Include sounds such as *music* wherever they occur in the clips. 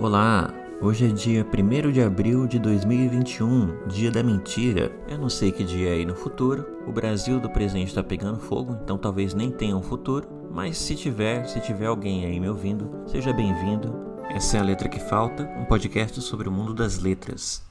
Olá, hoje é dia 1 de abril de 2021, dia da mentira. Eu não sei que dia é aí no futuro, o Brasil do presente está pegando fogo, então talvez nem tenha um futuro, mas se tiver, se tiver alguém aí me ouvindo, seja bem-vindo. Essa é a Letra que Falta, um podcast sobre o mundo das letras.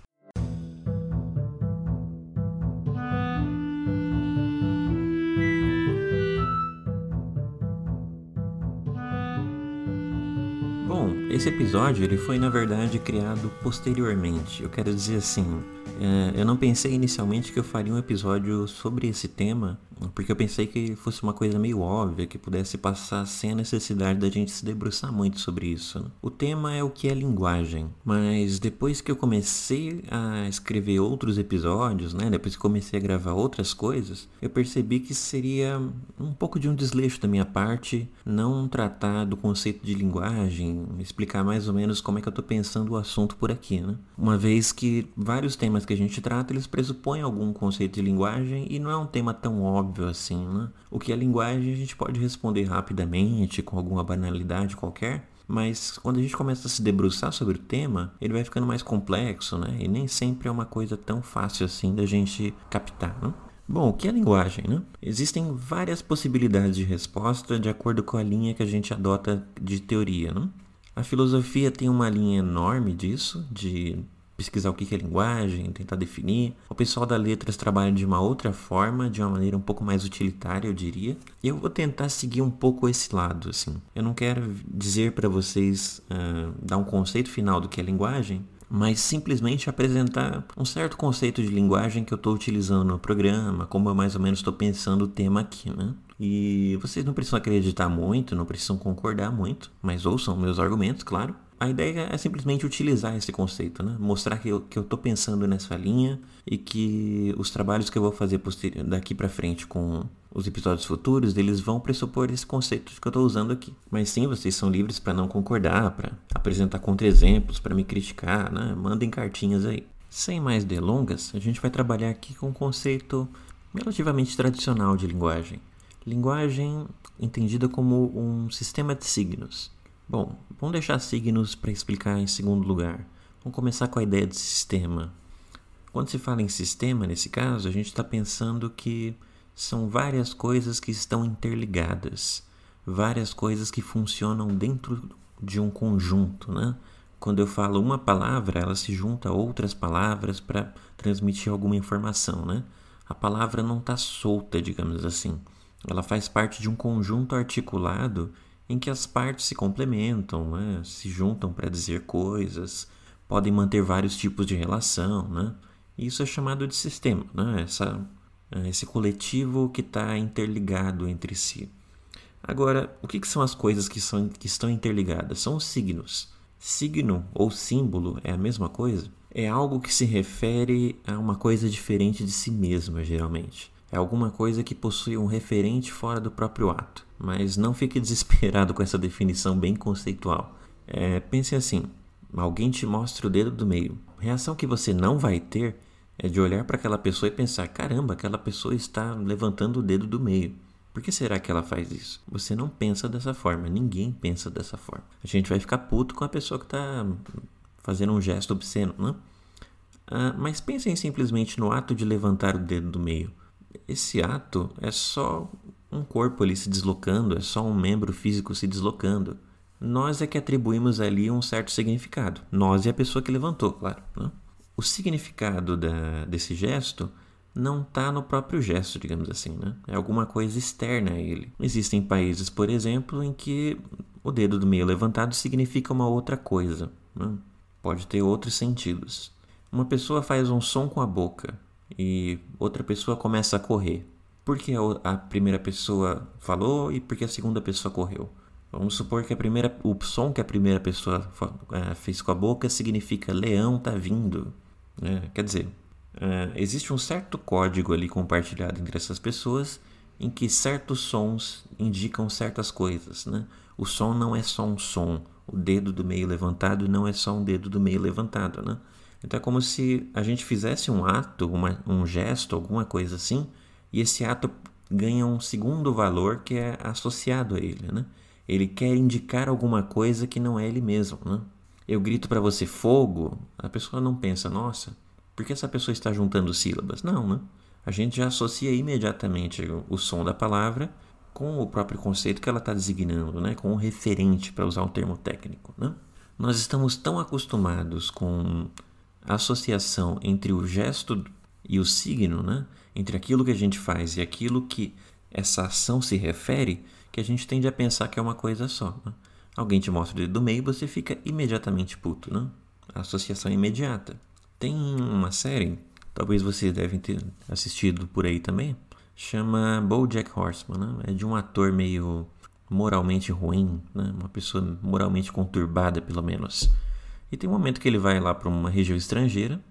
Esse episódio ele foi na verdade criado posteriormente. Eu quero dizer assim, é, eu não pensei inicialmente que eu faria um episódio sobre esse tema porque eu pensei que fosse uma coisa meio óbvia, que pudesse passar sem a necessidade da gente se debruçar muito sobre isso. Né? O tema é o que é linguagem, mas depois que eu comecei a escrever outros episódios, né, depois que comecei a gravar outras coisas, eu percebi que seria um pouco de um desleixo da minha parte não tratar do conceito de linguagem, explicar mais ou menos como é que eu estou pensando o assunto por aqui, né? Uma vez que vários temas que a gente trata, eles pressupõem algum conceito de linguagem e não é um tema tão óbvio óbvio assim, né? O que é linguagem a gente pode responder rapidamente, com alguma banalidade qualquer, mas quando a gente começa a se debruçar sobre o tema, ele vai ficando mais complexo, né? E nem sempre é uma coisa tão fácil assim da gente captar, né? Bom, o que é linguagem, né? Existem várias possibilidades de resposta de acordo com a linha que a gente adota de teoria, né? A filosofia tem uma linha enorme disso, de pesquisar o que é linguagem, tentar definir. O pessoal da letras trabalha de uma outra forma, de uma maneira um pouco mais utilitária, eu diria. E eu vou tentar seguir um pouco esse lado, assim. Eu não quero dizer para vocês uh, dar um conceito final do que é linguagem, mas simplesmente apresentar um certo conceito de linguagem que eu estou utilizando no programa, como eu mais ou menos estou pensando o tema aqui, né? E vocês não precisam acreditar muito, não precisam concordar muito, mas ouçam meus argumentos, claro. A ideia é simplesmente utilizar esse conceito, né? mostrar que eu estou pensando nessa linha e que os trabalhos que eu vou fazer daqui para frente com os episódios futuros, eles vão pressupor esse conceito que eu estou usando aqui. Mas sim, vocês são livres para não concordar, para apresentar contra-exemplos, para me criticar, né? mandem cartinhas aí. Sem mais delongas, a gente vai trabalhar aqui com um conceito relativamente tradicional de linguagem. Linguagem entendida como um sistema de signos Bom, vamos deixar signos para explicar em segundo lugar. Vamos começar com a ideia de sistema. Quando se fala em sistema, nesse caso, a gente está pensando que são várias coisas que estão interligadas, várias coisas que funcionam dentro de um conjunto, né? Quando eu falo uma palavra, ela se junta a outras palavras para transmitir alguma informação, né? A palavra não está solta, digamos assim. Ela faz parte de um conjunto articulado em que as partes se complementam, né? se juntam para dizer coisas, podem manter vários tipos de relação. Né? Isso é chamado de sistema, né? Essa, é, esse coletivo que está interligado entre si. Agora, o que, que, são as coisas que, são, que estão interligadas? São os signos. Signo ou símbolo é a mesma coisa? É algo que se refere a uma coisa diferente de si mesma, geralmente. É alguma coisa que possui um referente fora do próprio ato. Mas não fique *laughs* desesperado com essa definição bem conceitual. É, pense assim: alguém te mostra o dedo do meio. A reação que você não vai ter é de olhar para aquela pessoa e pensar: caramba, aquela pessoa está levantando o dedo do meio. Por que será que ela faz isso? Você não pensa dessa forma, ninguém pensa dessa forma. A gente vai ficar puto com a pessoa que está fazendo um gesto obsceno, né? Ah, mas pensem simplesmente no ato de levantar o dedo do meio. Esse ato é só um corpo ali se deslocando, é só um membro físico se deslocando. Nós é que atribuímos ali um certo significado. Nós e a pessoa que levantou, claro. Né? O significado da, desse gesto não está no próprio gesto, digamos assim, né? É alguma coisa externa a ele. Existem países, por exemplo, em que o dedo do meio levantado significa uma outra coisa. Né? Pode ter outros sentidos. Uma pessoa faz um som com a boca e outra pessoa começa a correr por que a primeira pessoa falou e por que a segunda pessoa correu. Vamos supor que a primeira, o som que a primeira pessoa é, fez com a boca significa leão tá vindo. É, quer dizer, é, existe um certo código ali compartilhado entre essas pessoas em que certos sons indicam certas coisas. Né? O som não é só um som, o dedo do meio levantado não é só um dedo do meio levantado. Né? Então é como se a gente fizesse um ato, uma, um gesto, alguma coisa assim, e esse ato ganha um segundo valor que é associado a ele. Né? Ele quer indicar alguma coisa que não é ele mesmo. Né? eu grito para você fogo, a pessoa não pensa, nossa, por que essa pessoa está juntando sílabas? Não, né? A gente já associa imediatamente o som da palavra com o próprio conceito que ela está designando, né? com o referente, para usar um termo técnico. Né? Nós estamos tão acostumados com a associação entre o gesto e o signo, né? Entre aquilo que a gente faz e aquilo que essa ação se refere, que a gente tende a pensar que é uma coisa só. Né? Alguém te mostra o dedo do meio e você fica imediatamente puto. Né? Associação é imediata. Tem uma série, talvez vocês devem ter assistido por aí também, chama BoJack Horseman, né? É de um ator meio moralmente ruim, né? Uma pessoa moralmente conturbada, pelo menos. E tem um momento que ele vai lá para uma região estrangeira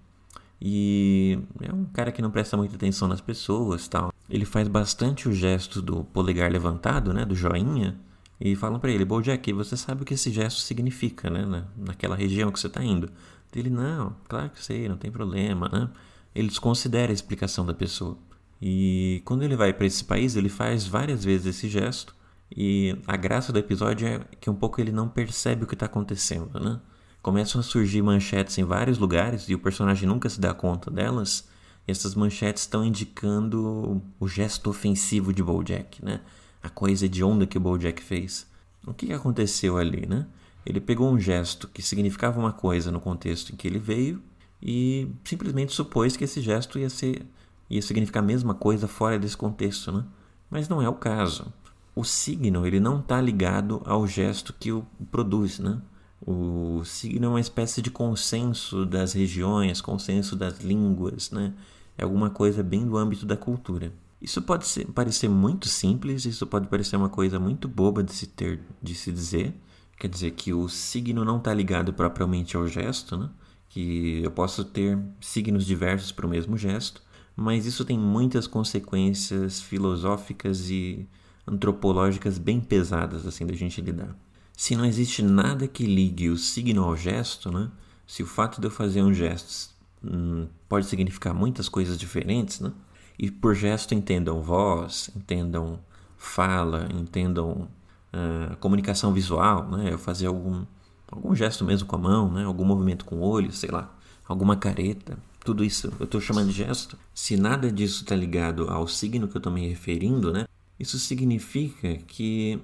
e é um cara que não presta muita atenção nas pessoas, tal. Ele faz bastante o gesto do polegar levantado, né, do joinha, e falam para ele: "BoJack, você sabe o que esse gesto significa, né, na, naquela região que você está indo?" Ele, não, claro que sei, não tem problema, né? Ele desconsidera a explicação da pessoa. E quando ele vai para esse país, ele faz várias vezes esse gesto. E a graça do episódio é que um pouco ele não percebe o que está acontecendo, né? Começam a surgir manchetes em vários lugares e o personagem nunca se dá conta delas. E essas manchetes estão indicando o gesto ofensivo de BoJack, né? A coisa de onda que o BoJack fez. O que aconteceu ali, né? Ele pegou um gesto que significava uma coisa no contexto em que ele veio e simplesmente supôs que esse gesto ia ser ia significar a mesma coisa fora desse contexto, né? Mas não é o caso. O signo ele não está ligado ao gesto que o produz, né? O signo é uma espécie de consenso das regiões, consenso das línguas, né? É alguma coisa bem do âmbito da cultura. Isso pode ser, parecer muito simples, isso pode parecer uma coisa muito boba de se ter, de se dizer, Quer dizer que o signo não está ligado propriamente ao gesto, né? que eu posso ter signos diversos para o mesmo gesto, mas isso tem muitas consequências filosóficas e antropológicas bem pesadas assim da gente lidar. Se não existe nada que ligue o signo ao gesto, né? se o fato de eu fazer um gesto hum, pode significar muitas coisas diferentes, né? e por gesto entendam voz, entendam fala, entendam uh, comunicação visual, né? Eu fazer algum, algum gesto mesmo com a mão, né? Algum movimento com o olho, sei lá, alguma careta. Tudo isso eu estou chamando de gesto. Se nada disso está ligado ao signo que eu estou me referindo, né? Isso significa que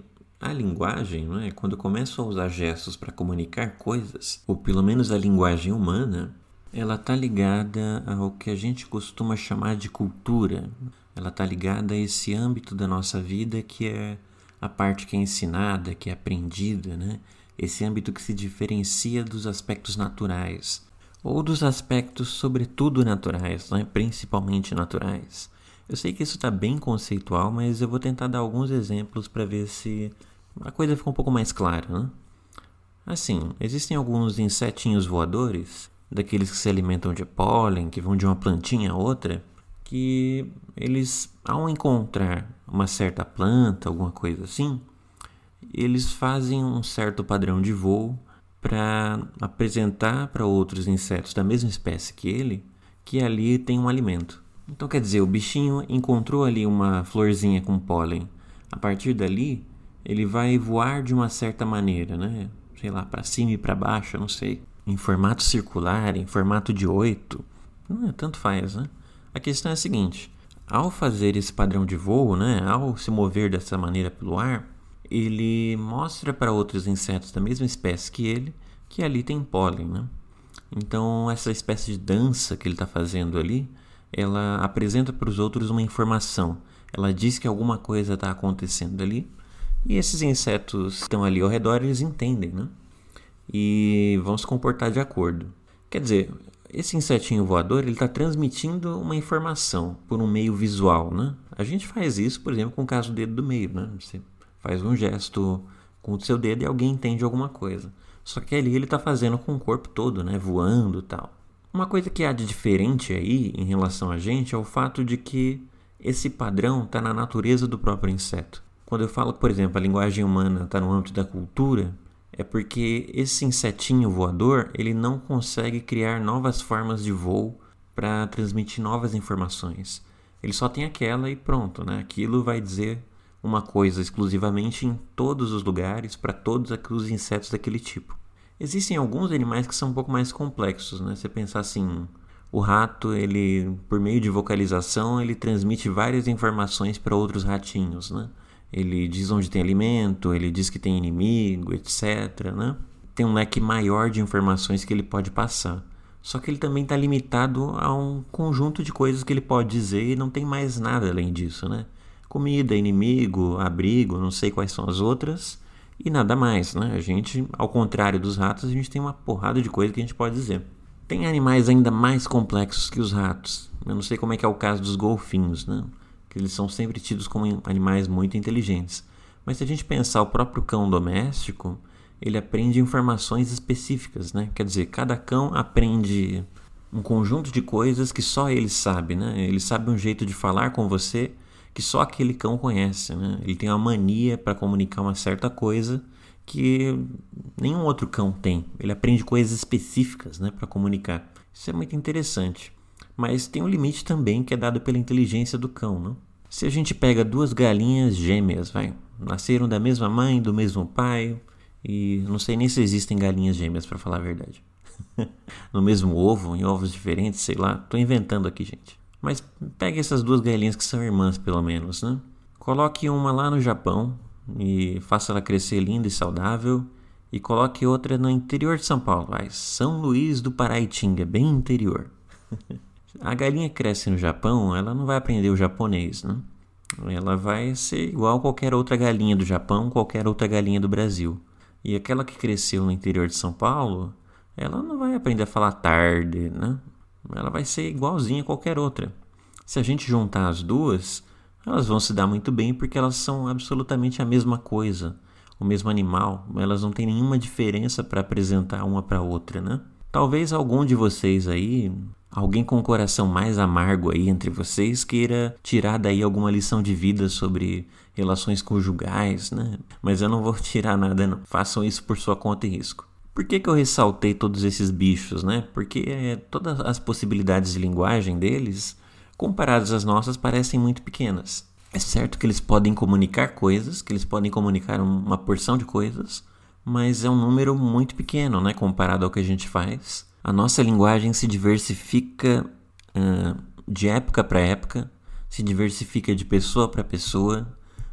a linguagem, né, quando eu começo a usar gestos para comunicar coisas, ou pelo menos a linguagem humana, ela está ligada ao que a gente costuma chamar de cultura. Ela está ligada a esse âmbito da nossa vida que é a parte que é ensinada, que é aprendida, né? esse âmbito que se diferencia dos aspectos naturais, ou dos aspectos, sobretudo, naturais, né? principalmente naturais. Eu sei que isso está bem conceitual, mas eu vou tentar dar alguns exemplos para ver se a coisa fica um pouco mais clara. Né? Assim, existem alguns insetinhos voadores, daqueles que se alimentam de pólen, que vão de uma plantinha a outra, que eles, ao encontrar uma certa planta, alguma coisa assim, eles fazem um certo padrão de voo para apresentar para outros insetos da mesma espécie que ele que ali tem um alimento. Então quer dizer, o bichinho encontrou ali uma florzinha com pólen. A partir dali, ele vai voar de uma certa maneira, né? Sei lá, para cima e para baixo, não sei. Em formato circular, em formato de oito. Não, tanto faz, né? A questão é a seguinte: ao fazer esse padrão de voo, né, ao se mover dessa maneira pelo ar, ele mostra para outros insetos da mesma espécie que ele que ali tem pólen. Né? Então, essa espécie de dança que ele está fazendo ali, ela apresenta para os outros uma informação. Ela diz que alguma coisa está acontecendo ali e esses insetos que estão ali ao redor eles entendem, né? E vão se comportar de acordo. Quer dizer, esse insetinho voador ele está transmitindo uma informação por um meio visual, né? A gente faz isso, por exemplo, com o caso do dedo do meio, né? Você faz um gesto com o seu dedo e alguém entende alguma coisa. Só que ali ele está fazendo com o corpo todo, né? Voando e tal. Uma coisa que há de diferente aí em relação a gente é o fato de que esse padrão está na natureza do próprio inseto. Quando eu falo, por exemplo, a linguagem humana está no âmbito da cultura, é porque esse insetinho voador ele não consegue criar novas formas de voo para transmitir novas informações. Ele só tem aquela e pronto, né? Aquilo vai dizer uma coisa exclusivamente em todos os lugares para todos os insetos daquele tipo. Existem alguns animais que são um pouco mais complexos, né? Você pensar assim, o rato, ele por meio de vocalização, ele transmite várias informações para outros ratinhos, né? Ele diz onde tem alimento, ele diz que tem inimigo, etc, né? Tem um leque maior de informações que ele pode passar. Só que ele também está limitado a um conjunto de coisas que ele pode dizer e não tem mais nada além disso, né? Comida, inimigo, abrigo, não sei quais são as outras e nada mais, né? A gente, ao contrário dos ratos, a gente tem uma porrada de coisa que a gente pode dizer. Tem animais ainda mais complexos que os ratos. Eu não sei como é que é o caso dos golfinhos, né? Que eles são sempre tidos como animais muito inteligentes. Mas se a gente pensar o próprio cão doméstico, ele aprende informações específicas, né? Quer dizer, cada cão aprende um conjunto de coisas que só ele sabe, né? Ele sabe um jeito de falar com você que só aquele cão conhece, né? Ele tem uma mania para comunicar uma certa coisa que nenhum outro cão tem. Ele aprende coisas específicas, né, para comunicar. Isso é muito interessante. Mas tem um limite também que é dado pela inteligência do cão, não? Se a gente pega duas galinhas gêmeas, vai, nasceram da mesma mãe, do mesmo pai, e não sei nem se existem galinhas gêmeas para falar a verdade. *laughs* no mesmo ovo, em ovos diferentes, sei lá, tô inventando aqui, gente. Mas pegue essas duas galinhas que são irmãs, pelo menos, né? Coloque uma lá no Japão e faça ela crescer linda e saudável. E coloque outra no interior de São Paulo, vai. São Luís do Paraitinga, bem interior. *laughs* A galinha que cresce no Japão, ela não vai aprender o japonês, né? Ela vai ser igual qualquer outra galinha do Japão, qualquer outra galinha do Brasil. E aquela que cresceu no interior de São Paulo, ela não vai aprender a falar tarde, né? ela vai ser igualzinha a qualquer outra. Se a gente juntar as duas, elas vão se dar muito bem porque elas são absolutamente a mesma coisa, o mesmo animal, elas não têm nenhuma diferença para apresentar uma para outra, né? Talvez algum de vocês aí, alguém com o coração mais amargo aí entre vocês, queira tirar daí alguma lição de vida sobre relações conjugais, né? Mas eu não vou *laughs* tirar nada não. Façam isso por sua conta e risco. Por que, que eu ressaltei todos esses bichos, né? Porque é, todas as possibilidades de linguagem deles, comparadas às nossas, parecem muito pequenas. É certo que eles podem comunicar coisas, que eles podem comunicar uma porção de coisas, mas é um número muito pequeno, né? Comparado ao que a gente faz. A nossa linguagem se diversifica uh, de época para época, se diversifica de pessoa para pessoa,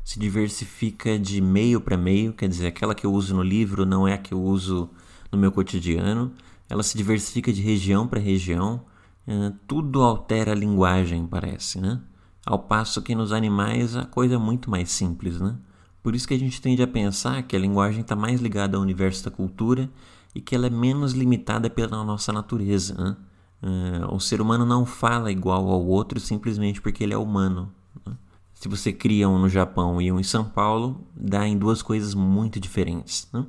se diversifica de meio para meio, quer dizer, aquela que eu uso no livro não é a que eu uso no meu cotidiano, ela se diversifica de região para região, é, tudo altera a linguagem, parece, né? Ao passo que nos animais a coisa é muito mais simples, né? Por isso que a gente tende a pensar que a linguagem está mais ligada ao universo da cultura e que ela é menos limitada pela nossa natureza. Né? Uh, o ser humano não fala igual ao outro simplesmente porque ele é humano. Né? Se você cria um no Japão e um em São Paulo, dá em duas coisas muito diferentes. Né?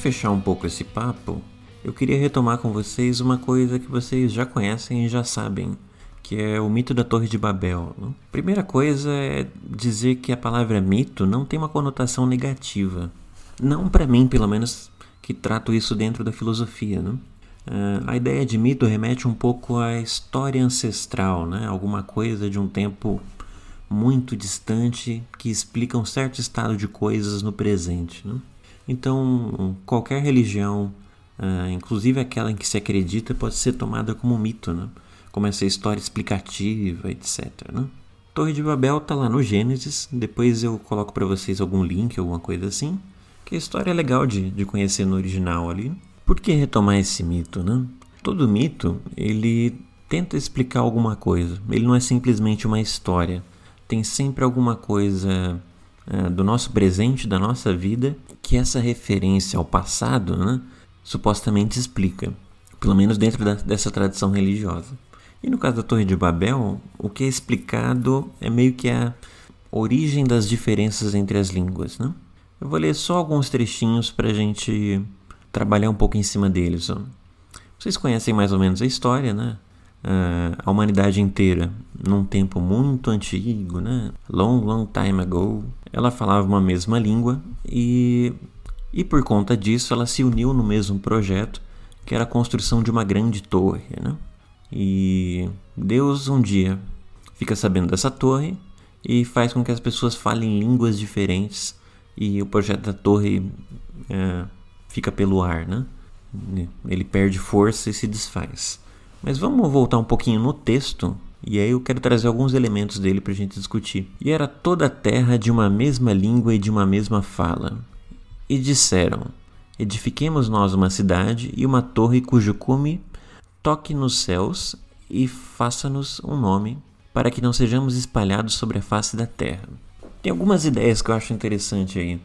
Fechar um pouco esse papo, eu queria retomar com vocês uma coisa que vocês já conhecem e já sabem, que é o mito da Torre de Babel. Né? Primeira coisa é dizer que a palavra mito não tem uma conotação negativa. Não para mim, pelo menos, que trato isso dentro da filosofia. Né? Uh, a ideia de mito remete um pouco à história ancestral, né? alguma coisa de um tempo muito distante que explica um certo estado de coisas no presente. Né? Então, qualquer religião, uh, inclusive aquela em que se acredita, pode ser tomada como mito, né? como essa história explicativa, etc. Né? Torre de Babel está lá no Gênesis, depois eu coloco para vocês algum link, alguma coisa assim, que a história é legal de, de conhecer no original ali. Por que retomar esse mito, né? Todo mito, ele tenta explicar alguma coisa, ele não é simplesmente uma história, tem sempre alguma coisa do nosso presente, da nossa vida, que essa referência ao passado né, supostamente explica, pelo menos dentro da, dessa tradição religiosa. E no caso da Torre de Babel, o que é explicado é meio que a origem das diferenças entre as línguas. Né? Eu vou ler só alguns trechinhos para a gente trabalhar um pouco em cima deles. Vocês conhecem mais ou menos a história, né? uh, a humanidade inteira num tempo muito antigo, né? Long, long time ago, ela falava uma mesma língua e, e por conta disso ela se uniu no mesmo projeto que era a construção de uma grande torre, né? E Deus um dia fica sabendo dessa torre e faz com que as pessoas falem línguas diferentes e o projeto da torre é, fica pelo ar, né? Ele perde força e se desfaz. Mas vamos voltar um pouquinho no texto e aí eu quero trazer alguns elementos dele para a gente discutir. E era toda a terra de uma mesma língua e de uma mesma fala. E disseram: Edifiquemos nós uma cidade e uma torre cujo cume toque nos céus e faça-nos um nome, para que não sejamos espalhados sobre a face da terra. Tem algumas ideias que eu acho interessante aí.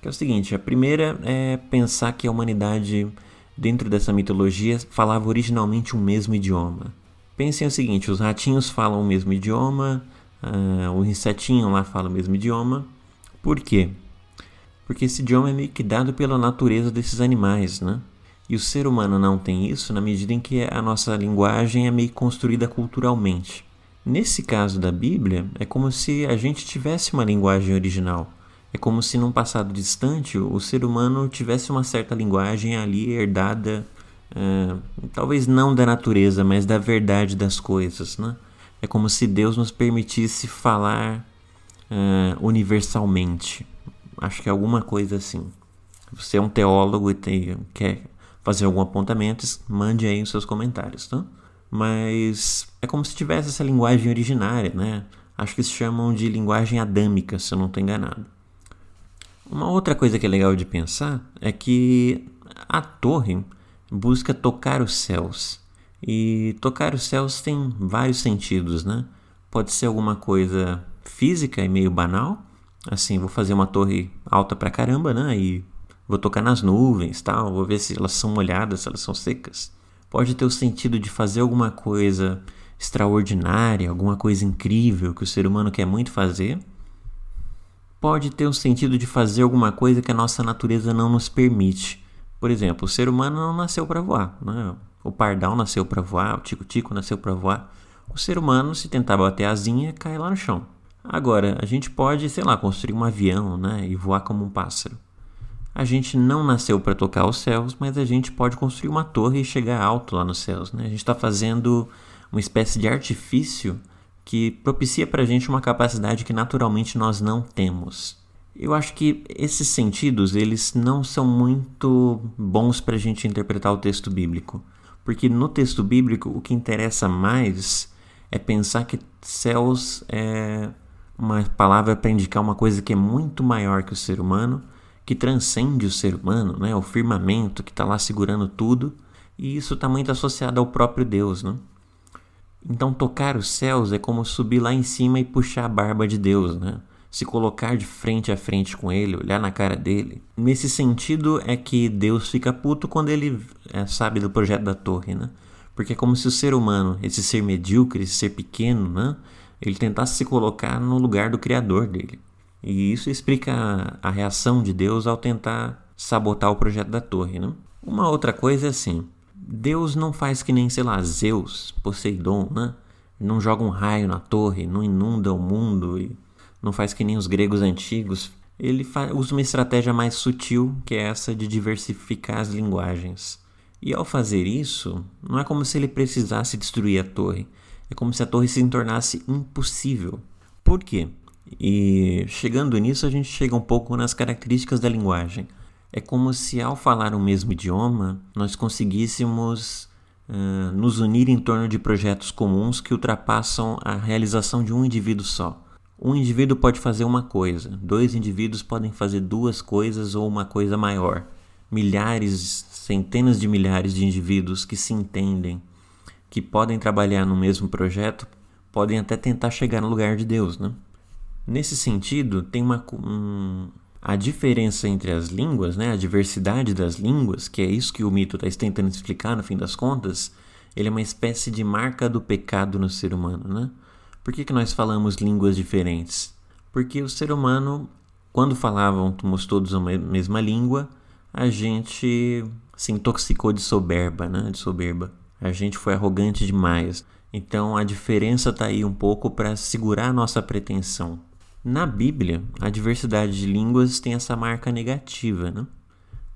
Que é o seguinte: a primeira é pensar que a humanidade, dentro dessa mitologia, falava originalmente um mesmo idioma. Pensem o seguinte: os ratinhos falam o mesmo idioma, uh, o insetinho lá fala o mesmo idioma. Por quê? Porque esse idioma é meio que dado pela natureza desses animais, né? E o ser humano não tem isso na medida em que a nossa linguagem é meio construída culturalmente. Nesse caso da Bíblia, é como se a gente tivesse uma linguagem original. É como se num passado distante o ser humano tivesse uma certa linguagem ali herdada, uh, talvez não da natureza, mas da verdade das coisas. Né? É como se Deus nos permitisse falar uh, universalmente. Acho que é alguma coisa assim. Você é um teólogo e tem, quer fazer algum apontamento, mande aí os seus comentários. Tá? mas é como se tivesse essa linguagem originária, né? Acho que se chamam de linguagem adâmica, se eu não estou enganado. Uma outra coisa que é legal de pensar é que a torre busca tocar os céus. E tocar os céus tem vários sentidos, né? Pode ser alguma coisa física e meio banal, assim, vou fazer uma torre alta pra caramba, né? E vou tocar nas nuvens, tal, vou ver se elas são molhadas, se elas são secas pode ter o sentido de fazer alguma coisa extraordinária, alguma coisa incrível que o ser humano quer muito fazer. Pode ter o sentido de fazer alguma coisa que a nossa natureza não nos permite. Por exemplo, o ser humano não nasceu para voar. Né? O pardal nasceu para voar, o tico-tico nasceu para voar. O ser humano, se tentar bater a asinha, cai lá no chão. Agora, a gente pode, sei lá, construir um avião né, e voar como um pássaro. A gente não nasceu para tocar os céus, mas a gente pode construir uma torre e chegar alto lá nos céus. Né? A gente está fazendo uma espécie de artifício que propicia para a gente uma capacidade que naturalmente nós não temos. Eu acho que esses sentidos eles não são muito bons para a gente interpretar o texto bíblico, porque no texto bíblico o que interessa mais é pensar que céus é uma palavra para indicar uma coisa que é muito maior que o ser humano que transcende o ser humano, né? o firmamento que está lá segurando tudo, e isso está muito associado ao próprio Deus. Né? Então, tocar os céus é como subir lá em cima e puxar a barba de Deus, né? Se colocar de frente a frente com ele, olhar na cara dele. Nesse sentido é que Deus fica puto quando ele é, sabe do projeto da torre, né? Porque é como se o ser humano, esse ser medíocre, esse ser pequeno, né? ele tentasse se colocar no lugar do Criador dele. E isso explica a, reação de Deus ao tentar sabotar o projeto da torre. Né? Uma outra coisa é assim: Deus não faz que nem, sei lá, Zeus, Poseidon, né? Não joga um raio na torre, não inunda o mundo e não faz que nem os gregos antigos. Ele usa uma estratégia mais sutil, que é essa de diversificar as linguagens. E ao fazer isso, não é como se ele precisasse destruir a torre, é como se a torre se tornasse impossível. Por quê? E chegando nisso, a gente chega um pouco nas características da linguagem. É como se, ao falar o mesmo idioma, nós conseguíssemos uh, nos unir em torno de projetos comuns que ultrapassam a realização de um indivíduo só. Um indivíduo pode fazer uma coisa, dois indivíduos podem fazer duas coisas ou uma coisa maior. Milhares, centenas de milhares de indivíduos que se entendem, que podem trabalhar no mesmo projeto, podem até tentar chegar no lugar de Deus, né? Nesse sentido, tem uma um, a diferença entre as línguas, né, a diversidade das línguas, que é isso que o mito está tentando explicar no fim das contas, ele é uma espécie de marca do pecado no ser humano, né? Por que, que nós falamos línguas diferentes? Porque o ser humano, quando falávamos todos a mesma língua, a gente se intoxicou de soberba, né? De soberba. a gente foi arrogante demais. Então a diferença está aí um pouco para segurar a nossa pretensão. Na Bíblia, a diversidade de línguas tem essa marca negativa, né?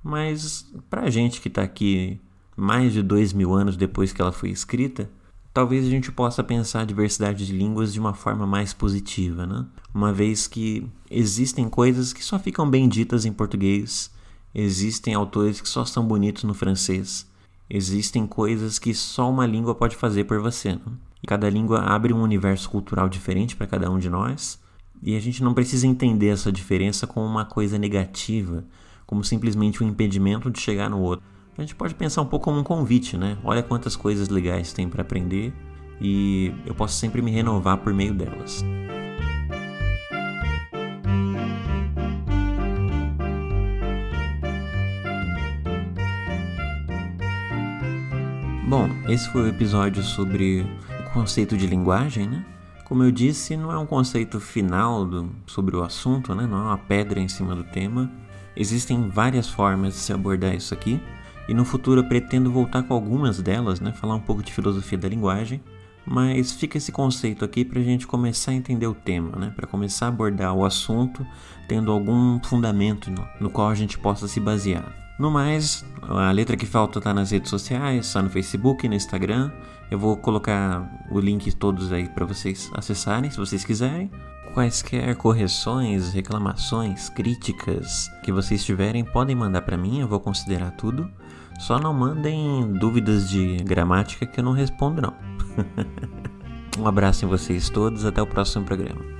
Mas para a gente que está aqui mais de dois mil anos depois que ela foi escrita, talvez a gente possa pensar a diversidade de línguas de uma forma mais positiva, né? Uma vez que existem coisas que só ficam bem ditas em português, existem autores que só são bonitos no francês, existem coisas que só uma língua pode fazer por você. Né? E cada língua abre um universo cultural diferente para cada um de nós, e a gente não precisa entender essa diferença como uma coisa negativa, como simplesmente um impedimento de chegar no outro. A gente pode pensar um pouco como um convite, né? Olha quantas coisas legais tem para aprender e eu posso sempre me renovar por meio delas. Bom, esse foi o episódio sobre o conceito de linguagem, né? Como eu disse, não é um conceito final do, sobre o assunto, né? não é uma pedra em cima do tema. Existem várias formas de se abordar isso aqui, e no futuro eu pretendo voltar com algumas delas, né? falar um pouco de filosofia da linguagem, mas fica esse conceito aqui para a gente começar a entender o tema, né? para começar a abordar o assunto tendo algum fundamento no, no qual a gente possa se basear. No mais, a letra que falta está nas redes sociais, está no Facebook, no Instagram. Eu vou colocar o link todos aí para vocês acessarem, se vocês quiserem. Quaisquer correções, reclamações, críticas que vocês tiverem, podem mandar para mim, eu vou considerar tudo. Só não mandem dúvidas de gramática que eu não respondo não. *laughs* um abraço em vocês todos, até o próximo programa.